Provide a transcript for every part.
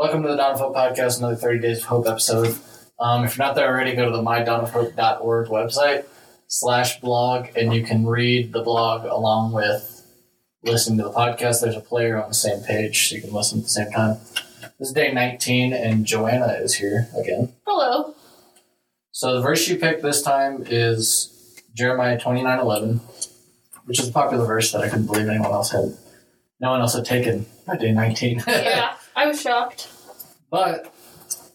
Welcome to the Hope podcast, another 30 Days of Hope episode. Um, if you're not there already, go to the mydawnofhope.org website slash blog, and you can read the blog along with listening to the podcast. There's a player on the same page, so you can listen at the same time. This is day 19, and Joanna is here again. Hello. So the verse you picked this time is Jeremiah 29:11, which is a popular verse that I couldn't believe anyone else had. No one else had taken by day 19. Yeah, I was shocked. But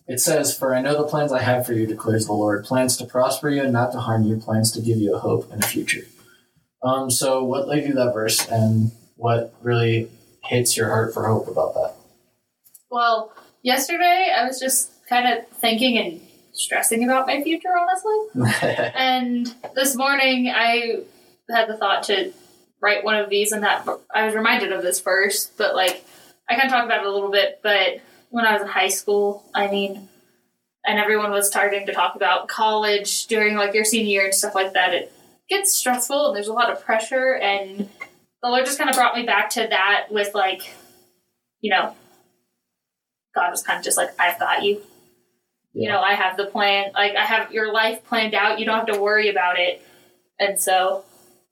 it says, For I know the plans I have for you, declares the Lord plans to prosper you and not to harm you, plans to give you a hope and a future. Um, so, what led you to that verse and what really hits your heart for hope about that? Well, yesterday I was just kind of thinking and stressing about my future, honestly. And this morning I had the thought to write one of these, and that I was reminded of this verse, but like I kind of talked about it a little bit. But when I was in high school, I mean, and everyone was starting to talk about college during like your senior year and stuff like that, it gets stressful and there's a lot of pressure. And the Lord just kind of brought me back to that with like, you know, God was kind of just like, I've got you. You know, I have the plan. Like, I have your life planned out. You don't have to worry about it. And so,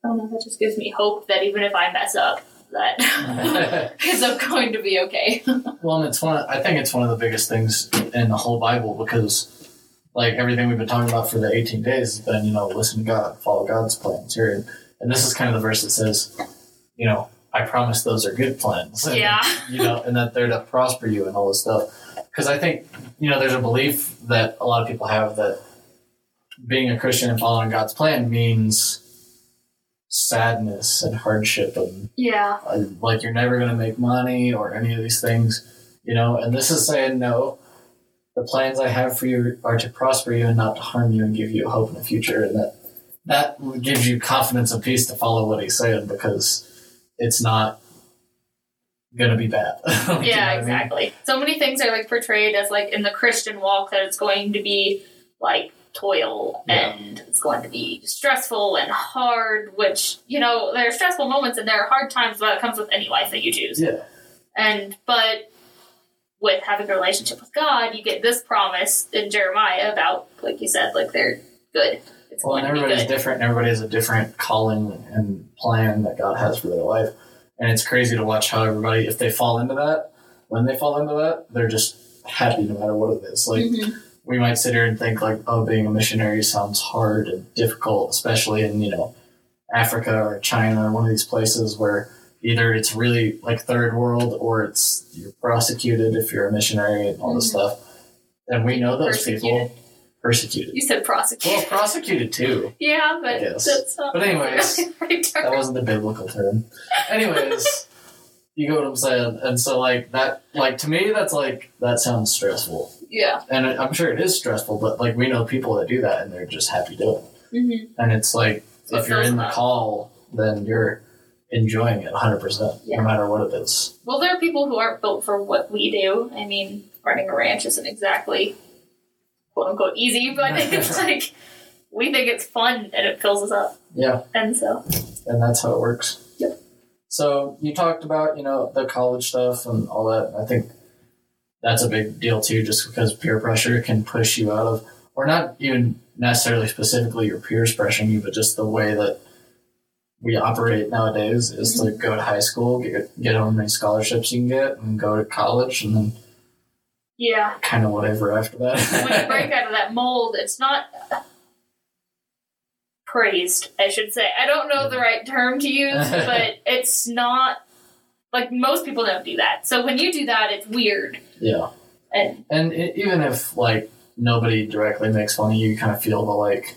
I don't know, that just gives me hope that even if I mess up, that it's going to be okay. well, and it's one. Of, I think it's one of the biggest things in the whole Bible because, like everything we've been talking about for the 18 days has been, you know, listen to God, follow God's plans here, and, and this is kind of the verse that says, you know, I promise those are good plans. And, Yeah. you know, and that they're to prosper you and all this stuff. Because I think, you know, there's a belief that a lot of people have that being a Christian and following God's plan means sadness and hardship and Yeah. like you're never going to make money or any of these things, you know. And this is saying no. The plans I have for you are to prosper you and not to harm you and give you hope in the future, and that that gives you confidence and peace to follow what he's saying because it's not going to be bad. You know what I Yeah, mean? exactly. So many things are like portrayed as like in the Christian walk that it's going to be like toil Yeah. and it's going to be stressful and hard, which, you know, there are stressful moments and there are hard times, but it comes with any life that you choose. Yeah, And but with having a relationship with God, you get this promise in Jeremiah about, like you said, like they're good. It's well, and going to be everybody's different. And everybody has a different calling and plan that God has for their life, and it's crazy to watch how everybody, if they fall into that, when they fall into that, they're just happy no matter what it is. Like. Mhm. We might sit here and think like, oh, being a missionary sounds hard and difficult, especially in you know Africa or China or one of these places where either it's really like third world or it's you're prosecuted if you're a missionary and all this Mhm. stuff. And we know those people Persecuted. You said prosecuted. Well, prosecute. prosecuted too. yeah, but that's not But anyways. That wasn't the biblical term. Anyways, you get what I'm saying. And so like that, like to me, that's like that sounds stressful. Yeah. and I'm sure it is stressful, but like we know people that do that and they're just happy doing it. Mm-hmm. And it's like So if it you're in the call, then you're enjoying it 100, percent Yeah. no matter what it is. Well, there are people who aren't built for what we do. I mean, running a ranch isn't exactly quote unquote easy, but I think it's like we think it's fun and it fills us up. Yeah, And so, and that's how it works. So you talked about you know the college stuff and all that. I think that's a big deal too, just because peer pressure can push you out of, or not even necessarily specifically your peers pressuring you, but just the way that we operate nowadays is to mm-hmm. go to high school, get get how many scholarships you can get, and go to college, and then yeah, kind of whatever after that. when you break out of that mold, it's not praised, I should say. I don't know the right term to use, but it's not like most people don't do that. So when you do that, it's weird. yeah, And and it, even if like nobody directly makes fun of you, you kind of feel the like,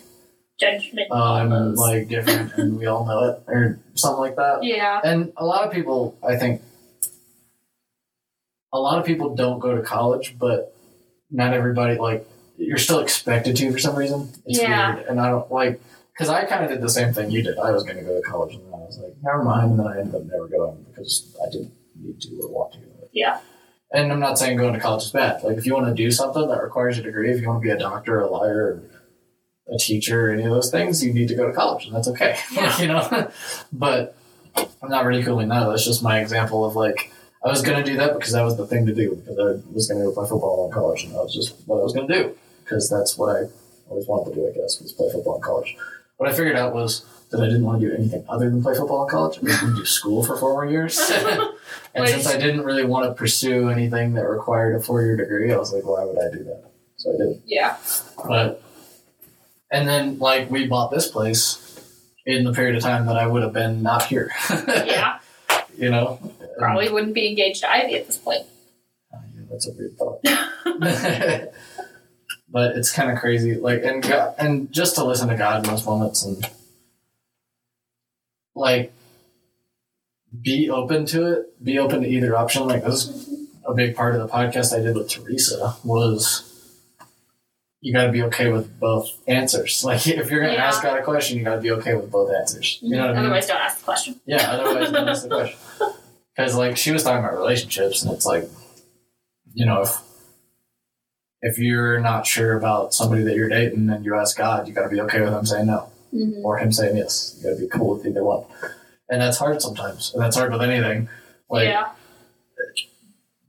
judgment oh, I'm almost. like different, and we all know it, or something like that. yeah. And a lot of people, I think, a lot of people don't go to college, but not everybody like you're still expected to for some reason. It's Yeah. weird, and I don't like because I kind of did the same thing you did. I was going to go to college, and then I was like, never mind, and then I ended up never going because I didn't need to or want to. Yeah. And I'm not saying going to college is bad. Like if you want to do something that requires a degree, if you want to be a doctor, a lawyer, or a teacher, or any of those things, you need to go to college, and that's okay. Yeah. you know. but I'm not ridiculing that. That's just my example of like I was gonna do that because that was the thing to do because I was gonna go play football in college, and that was just what I was gonna do because that's what I always wanted to do. I guess was play football in college. What I figured out was that I didn't want to do anything other than play football in college. I was going to do school for four more years. and since I didn't really want to pursue anything that required a four year degree, I was like, why would I do that? So I did. Yeah. But and then like we bought this place in the period of time that I would have been not here. Yeah. you know, Probably wouldn't be engaged to Ivy at this point. Uh, yeah, that's a weird thought. but it's kind of crazy, like and God, and just to listen to God in those moments and like be open to it, be open to either option. Like this is a big part of the podcast I did with Teresa was you got to be okay with both answers. Like if you're going to Yeah. ask God a question, you got to be okay with both answers. You know what I mean? Otherwise, don't ask the question. Yeah, otherwise don't ask the question. Because like she was talking about relationships, and it's like, you know, if if you're not sure about somebody that you're dating and you ask God, you got to be okay with him saying no Mm-hmm. or him saying yes. You got to be cool with either one, and that's hard sometimes, and that's hard with anything. Like, yeah.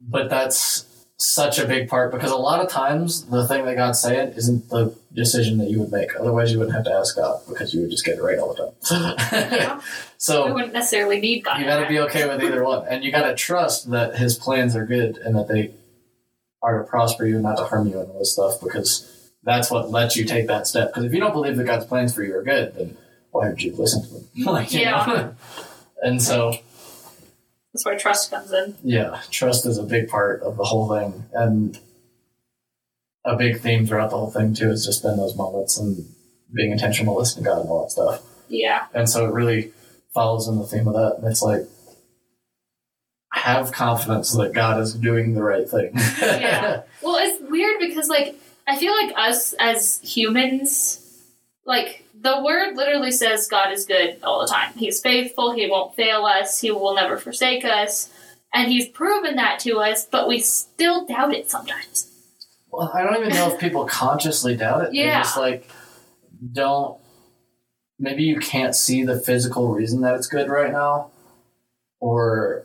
but that's such a big part because a lot of times the thing that God's saying isn't the decision that you would make. Otherwise, you wouldn't have to ask God because you would just get it right all the time. Yeah. so We wouldn't necessarily need God. you got to be okay with either one, and you got to trust that his plans are good and that they are to prosper you, and not to harm you, and all this stuff. Because that's what lets you take that step. Because if you don't believe that God's plans for you are good, then why would you listen to them? like, Yeah. and so, That's where trust comes in. yeah, trust is a big part of the whole thing, and a big theme throughout the whole thing too has just been those moments and being intentional to listen to God and all that stuff. Yeah. And so it really follows in the theme of that. And it's like, have confidence that God is doing the right thing. Yeah. Well, it's weird because, like, I feel like us as humans, like, the word literally says God is good all the time. He's faithful, He won't fail us, He will never forsake us. And He's proven that to us, but we still doubt it sometimes. well, I don't even know if people consciously doubt it. Yeah. They just like don't. Maybe you can't see the physical reason that it's good right now, or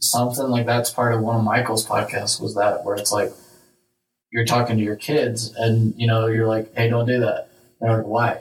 something like that's part of one of Michael's podcasts was that where it's like you're talking to your kids and you know you're like, hey, don't do that. And they're like, why?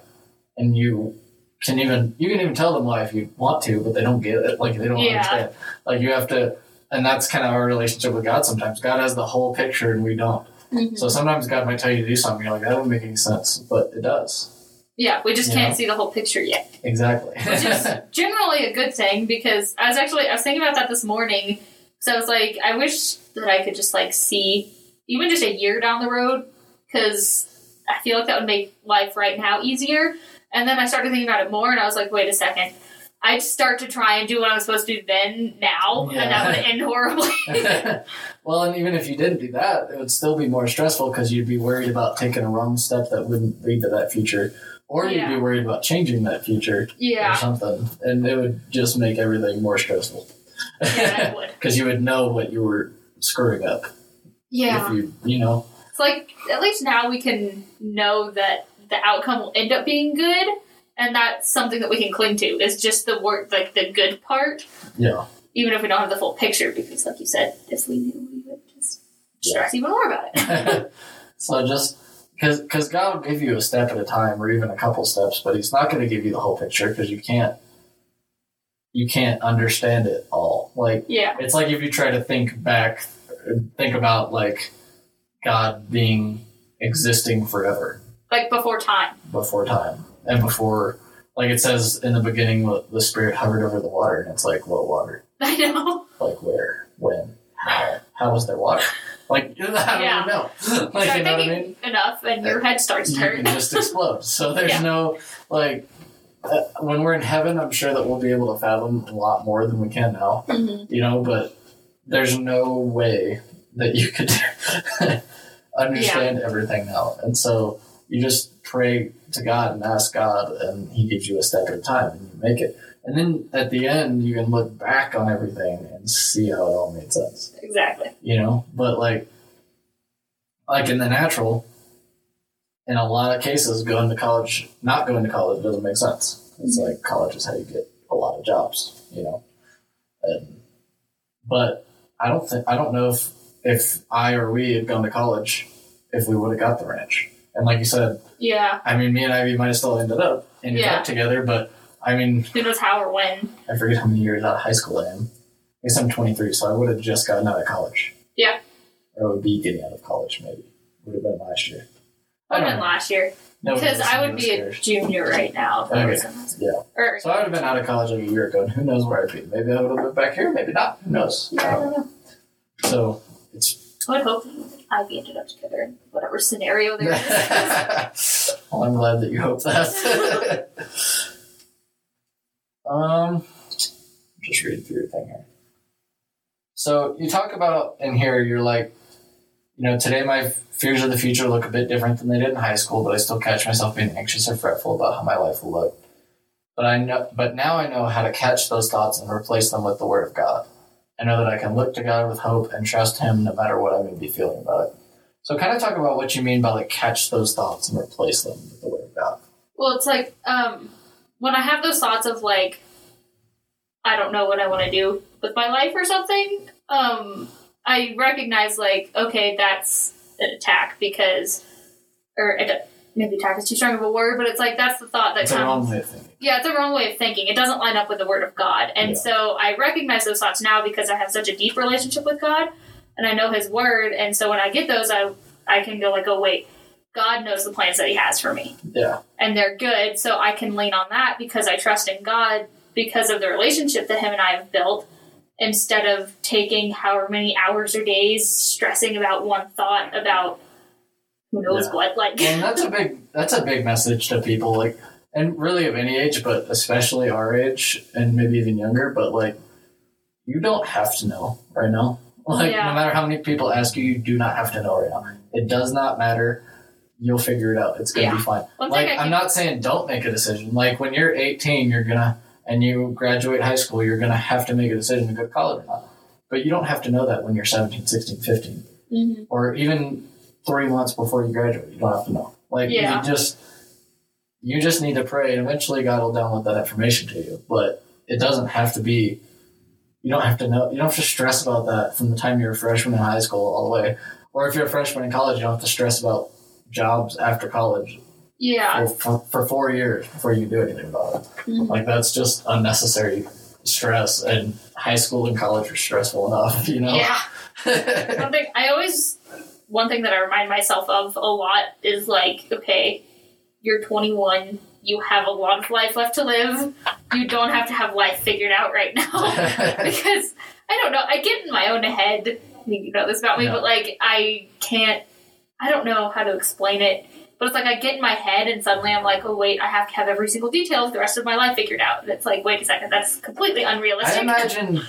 And you can even you can even tell them why if you want to, but they don't get it. Like they don't Yeah. understand. Like you have to, and that's kind of our relationship with God. Sometimes God has the whole picture and we don't. Mm-hmm. So sometimes God might tell you to do something. You're like, that doesn't make any sense, but it does. Yeah, we just You can't know? see the whole picture yet. Exactly. Which is generally a good thing because I was actually I was thinking about that this morning. So I was like, I wish that I could just like see even just a year down the road because I feel like that would make life right now easier. And then I started thinking about it more, and I was like, wait a second. I'd start to try and do what I was supposed to do then, now, and that would end horribly. well, and even if you didn't do that, it would still be more stressful because you'd be worried about taking a wrong step that wouldn't lead to that future, or you'd be worried about changing that future or something, and it would just make everything more stressful. yeah, would. Because you would know what you were screwing up Yeah. if you, you know. It's like at least now we can know that the outcome will end up being good, and that's something that we can cling to. Is just the work, like the good part, Yeah. even if we don't have the full picture. Because, like you said, if we knew, we would just stress even more about it. so just because because God will give you a step at a time or even a couple steps, but He's not going to give you the whole picture because you can't you can't understand it all. Like yeah, it's like if you try to think back, think about like God being existing forever like before time. before time and before. Like it says in the beginning, the the Spirit hovered over the water, and it's like, what water? I know. Like where? When? How? How was there water? Like I don't Yeah. even know. Like you know what I mean? enough, and your head starts to hurt. just explode. So there's Yeah. no like uh, when we're in heaven, I'm sure that we'll be able to fathom a lot more than we can now. Mhm. You know, but there's no way that you could understand everything now, and so you just pray to God and ask God, and He gives you a step at a time, and you make it. And then at the end, you can look back on everything and see how it all made sense Exactly. you know but like like in the natural in a lot of cases going to college not going to college doesn't make sense it's like college is how you get a lot of jobs you know and but I don't think I don't know if if I or we had gone to college if we would have got the ranch. And like you said, Yeah. I mean, me and Ivy might have still ended up ended Yeah. up together, but I mean, Who knows how or when? I forget how many years out of high school I am. I guess I'm 23, so I would have just gotten out of college. Yeah. Or I would be getting out of college, maybe. Would have been last year. Would have been know. last year. Nobody Because I would be a junior right now. If Okay. was in high school. Yeah. Or, So I would have been out of college like a year ago, and who knows where I'd be. Maybe I would have been back here, maybe not. Who knows? yeah, I don't know. So it's I would hope Ivy ended up together in whatever scenario there is. well, I'm glad that you hope that. um, just read through your thing here. So you talk about in here, you're like, you know, today my fears of the future look a bit different than they did in high school, but I still catch myself being anxious or fretful about how my life will look. But I know, but now I know how to catch those thoughts and replace them with the Word of God. I know that I can look to God with hope and trust Him no matter what I may be feeling about it. So, kind of talk about what you mean by like catch those thoughts and replace them with the Word of God. Well, it's like um, when I have those thoughts of like, I don't know what I want to do with my life or something. Um, I recognize like, okay, that's an attack because, or maybe attack is too strong of a word, but it's like that's the thought that It's comes. wrong way of thinking. Yeah, it's a wrong way of thinking. It doesn't line up with the Word of God, and Yeah. so I recognize those thoughts now because I have such a deep relationship with God, and I know His Word, and so when I get those, I I can go like, oh wait, God knows the plans that He has for me Yeah, and they're good, so I can lean on that because I trust in God because of the relationship that Him and I have built, instead of taking however many hours or days stressing about one thought about who knows Yeah. what. Like, and that's a big that's a big message to people like, and really of any age, but especially our age and maybe even younger. But like, you don't have to know right now. Like, Yeah. no matter how many people ask you, you do not have to know right now. It does not matter. You'll figure it out. It's gonna Yeah. be fine. like I'm not saying don't make a decision. Like when you're 18, you're gonna and you graduate high school, you're gonna have to make a decision to go to college or not. But you don't have to know that when you're 17, 16, 15, Mhm. or even three months before you graduate. You don't have to know. Like Yeah. you just you just need to pray, and eventually God will download that information to you. But it doesn't have to be. You don't have to know. You don't have to stress about that from the time you're a freshman in high school all the way. Or if you're a freshman in college, you don't have to stress about jobs after college yeah, for, for, for four years before you do anything about it. Mhm. Like that's just unnecessary stress, and high school and college are stressful enough. You know. yeah. One thing I always, one thing that I remind myself of a lot is like, okay, you're 21. You have a lot of life left to live. You don't have to have life figured out right now. because I don't know. I get in my own head. You know this about me, Yeah. but like I can't. I don't know how to explain it. But it's like I get in my head, and suddenly I'm like, oh wait, I have to have every single detail of the rest of my life figured out. And it's like, wait a second, that's completely unrealistic. I imagine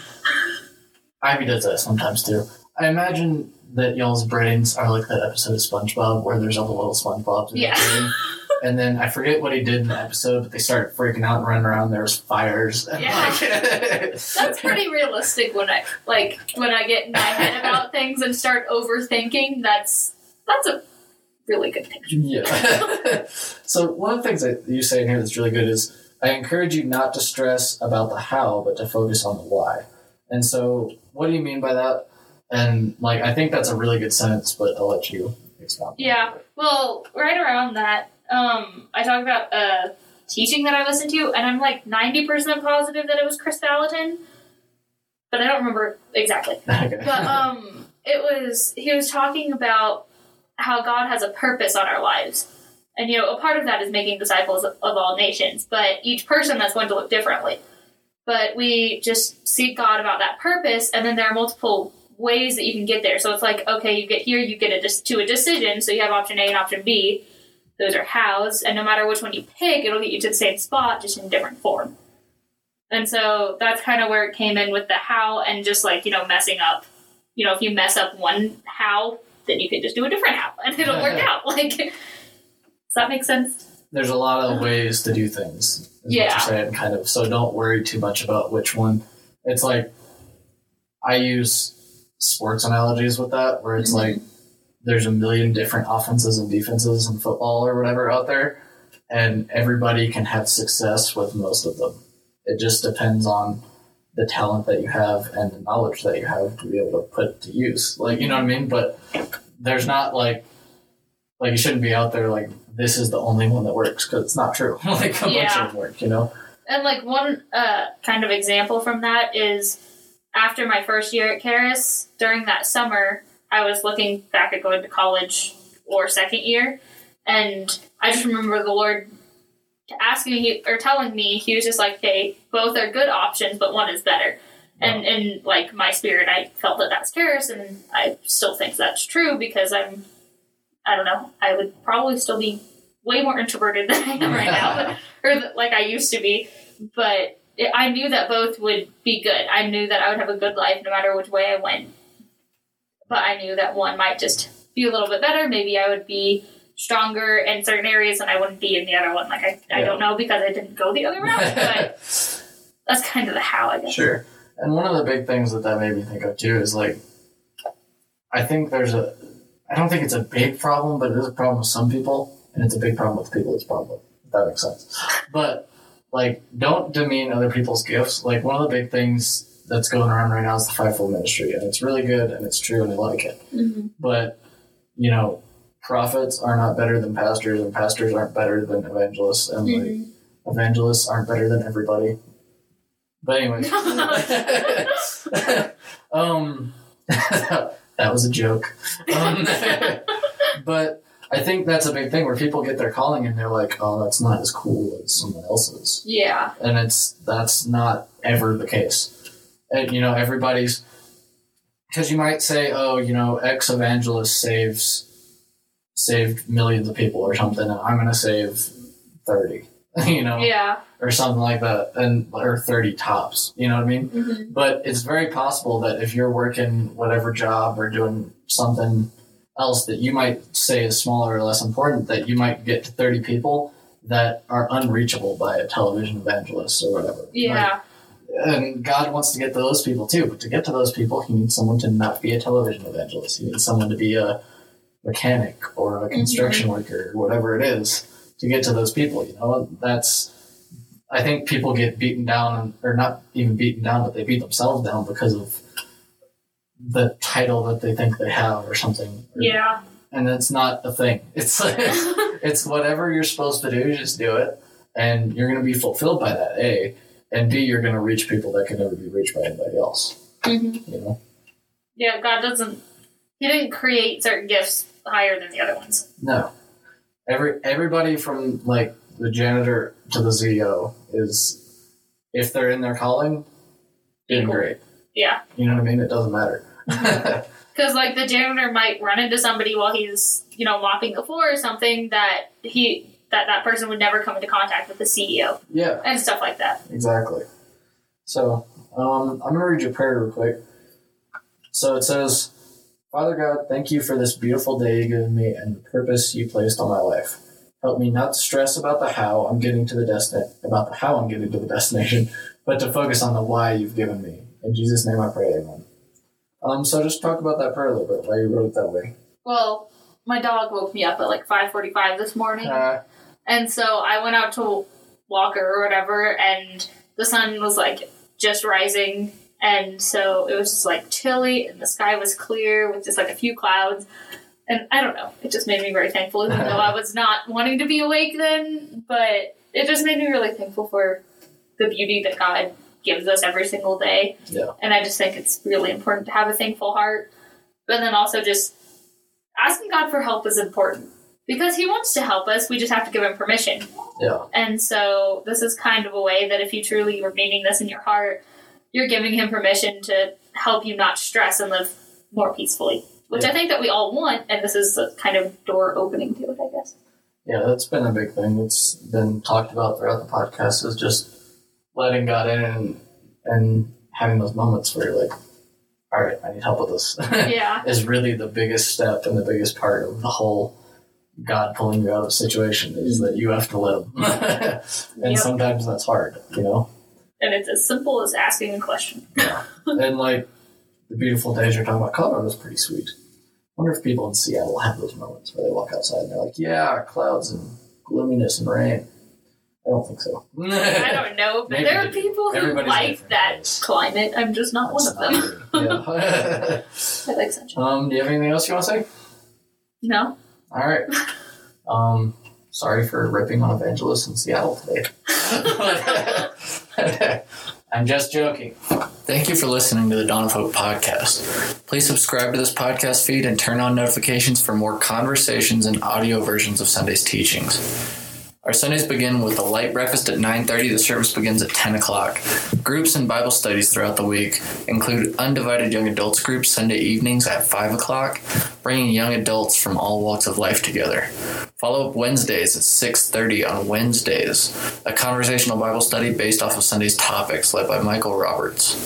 Ivy does that sometimes too. I imagine that y'all's brains are like that episode of SpongeBob where there's all the little SpongeBobs in Yeah. the brain. And then I forget what he did in the episode, but they started freaking out and running around. There was fires. Yeah. That's pretty realistic when I like when I get in my head about things and start overthinking. That's that's a really good picture. Yeah. so one of the things that you say in here that's really good is I encourage you not to stress about the how, but to focus on the why. And so what do you mean by that? And like I think that's a really good sentence, but I'll let you expound. Yeah. Well, right around that, um, I talked about a teaching that I listened to, and I'm like ninety percent positive that it was Chris Vallotton, but I don't remember exactly. Okay. But um, it was he was talking about how God has a purpose on our lives. And you know, a part of that is making disciples of all nations, but each person that's going to look differently. But we just seek God about that purpose, and then there are multiple ways that you can get there. So it's like, okay, you get here, you get a to a decision. So you have option A and option B. Those are hows, and no matter which one you pick, it'll get you to the same spot, just in different form. And so that's kind of where it came in with the how, and just like you know, messing up. You know, if you mess up one how, then you can just do a different how, and it'll work out. Like, does that make sense? There's a lot of ways to do things. Is what Yeah. you're saying, kind of. So don't worry too much about which one. It's like I use sports analogies with that, where it's Mhm. like there's a million different offenses and defenses in football or whatever out there, and everybody can have success with most of them. It just depends on the talent that you have and the knowledge that you have to be able to put to use. Like, you know what I mean? But there's not like, like you shouldn't be out there like this is the only one that works because it's not true. like a bunch of them work, you know? And like one uh, kind of example from that is after my first year at Charis, during that summer, I was looking back at going to college or second year, and I just remember the Lord asking me or telling me he was just like, "Hey, both are good options, but one is better." And in like my spirit, I felt that that's Charis, and I still think that's true because I'm, I don't know, I would probably still be way more introverted than I am right now, but, or like I used to be. But it, I knew that both would be good. I knew that I would have a good life no matter which way I went. But I knew that one might just be a little bit better. Maybe I would be stronger in certain areas and I wouldn't be in the other one. Like I, I don't know because I didn't go the other route, but that's kind of the how I guess. Sure. And one of the big things that that made me think of too is like, I think there's a, I don't think it's a big problem, but it is a problem with some people, and it's a big problem with the people it's a problem with. If that makes sense. But like, don't demean other people's gifts. Like one of the big things that's going around right now is the fivefold ministry, and it's really good and it's true and I like it. Mhm. But you know, prophets are not better than pastors, and pastors aren't better than evangelists, and like Mhm. evangelists aren't better than everybody. But anyway, um, that was a joke. Um, but I think that's a big thing where people get their calling and they're like, "Oh, that's not as cool as someone else's," Yeah. and it's that's not ever the case. And you know, everybody's because you might say, "Oh, you know, ex evangelist saves saved millions of people or something, and I'm going to save 30. You know, Yeah. or something like that, and or thirty tops. You know what I mean? hmm But it's very possible that if you're working whatever job or doing something else that you might say is smaller or less important, that you might get to thirty people that are unreachable by a television evangelist or whatever. Yeah. and God wants to get to those people too. But to get to those people, He needs someone to not be a television evangelist. He needs someone to be a mechanic or a construction worker or whatever it is to get to those people. You know, that's. I think people get beaten down, or not even beaten down, but they beat themselves down because of the title that they think they have or something. yeah. And it's not a thing. It's like, it's whatever you're supposed to do, just do it. And you're going to be fulfilled by that, A. And B, you're going to reach people that can never be reached by anybody else. hmm You know? Yeah. God doesn't. He didn't create certain gifts higher than the other ones. No. Every Everybody from, like, the janitor to the CEO is, if they're in their calling, doing great. Yeah. You know what I mean? It doesn't matter. Because like the janitor might run into somebody while he's you know mopping the floor or something that he that that person would never come into contact with the CEO yeah. and stuff like that. Exactly. So, um, I'm to read your prayer real quick. So it says, Father God, thank you for this beautiful day you've given me and the purpose you placed on my life. Help me not to stress about the how I'm getting to the destin about the how I'm getting to the destination, but to focus on the why you've given me. In Jesus' name I pray, amen. Um, so just talk about that prayer a little bit, why you wrote it that way. Well, my dog woke me up at like five forty five this morning. Uh, And so I went out to walk her or whatever, and the sun was like just rising. And so it was just like chilly, and the sky was clear with just like a few clouds. And I don't know, it just made me very thankful, even though I was not wanting to be awake then. But it just made me really thankful for the beauty that God gives us every single day. Yeah. And I just think it's really important to have a thankful heart. But then also just asking God for help is important because He wants to help us. We just have to give Him permission. yeah. And so this is kind of a way that if you truly are meaning this in your heart, you're giving Him permission to help you not stress and live more peacefully. Which Yeah. I think that we all want, and this is a kind of door opening to it, I guess. Yeah, that's been a big thing that's been talked about throughout the podcast is just letting God in and, and having those moments where you're like, all right, I need help with this. Yeah. is really the biggest step and the biggest part of the whole God pulling you out of a situation is that you have to let Him. and Yep. sometimes that's hard, you know? And it's as simple as asking a question. yeah. and like the beautiful days you're talking about, Colorado's pretty sweet. I wonder if people in Seattle have those moments where they walk outside and they're like, yeah, clouds and gloominess and rain. I don't think so. I don't know, but Maybe there are people who Everybody's like that yes. climate. I'm just not one of them. yeah. I like sunshine. um, do you have anything else you want to say? No. All right. Um, sorry for ripping on evangelists in Seattle today. I'm just joking. Thank you for listening to the Dawn of Hope podcast. Please subscribe to this podcast feed and turn on notifications for more conversations and audio versions of Sunday's teachings. Our Sundays begin with a light breakfast at 9:30. The service begins at 10 o'clock. Groups and Bible studies throughout the week include undivided young adults groups Sunday evenings at 5 o'clock, bringing young adults from all walks of life together. Follow up Wednesdays at 6:30 on Wednesdays, a conversational Bible study based off of Sunday's topics led by Michael Roberts.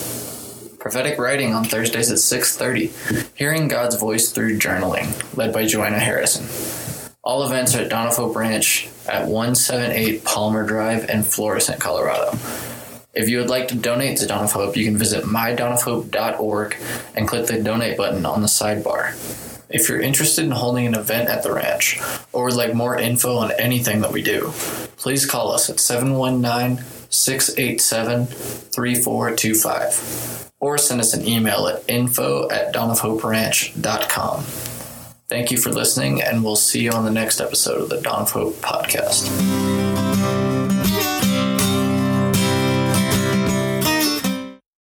Prophetic writing on Thursdays at 6:30, hearing God's voice through journaling, led by Joanna Harrison. All events are at Dawn of Hope Ranch at 178 Palmer Drive in Florissant, Colorado. If you would like to donate to Dawn of Hope, you can visit mydawnofhope.org and click the donate button on the sidebar. If you're interested in holding an event at the ranch or would like more info on anything that we do, please call us at 719 687 3425 or send us an email at info at dawnofhoperanch.com. Thank you for listening, and we'll see you on the next episode of the Dawn podcast.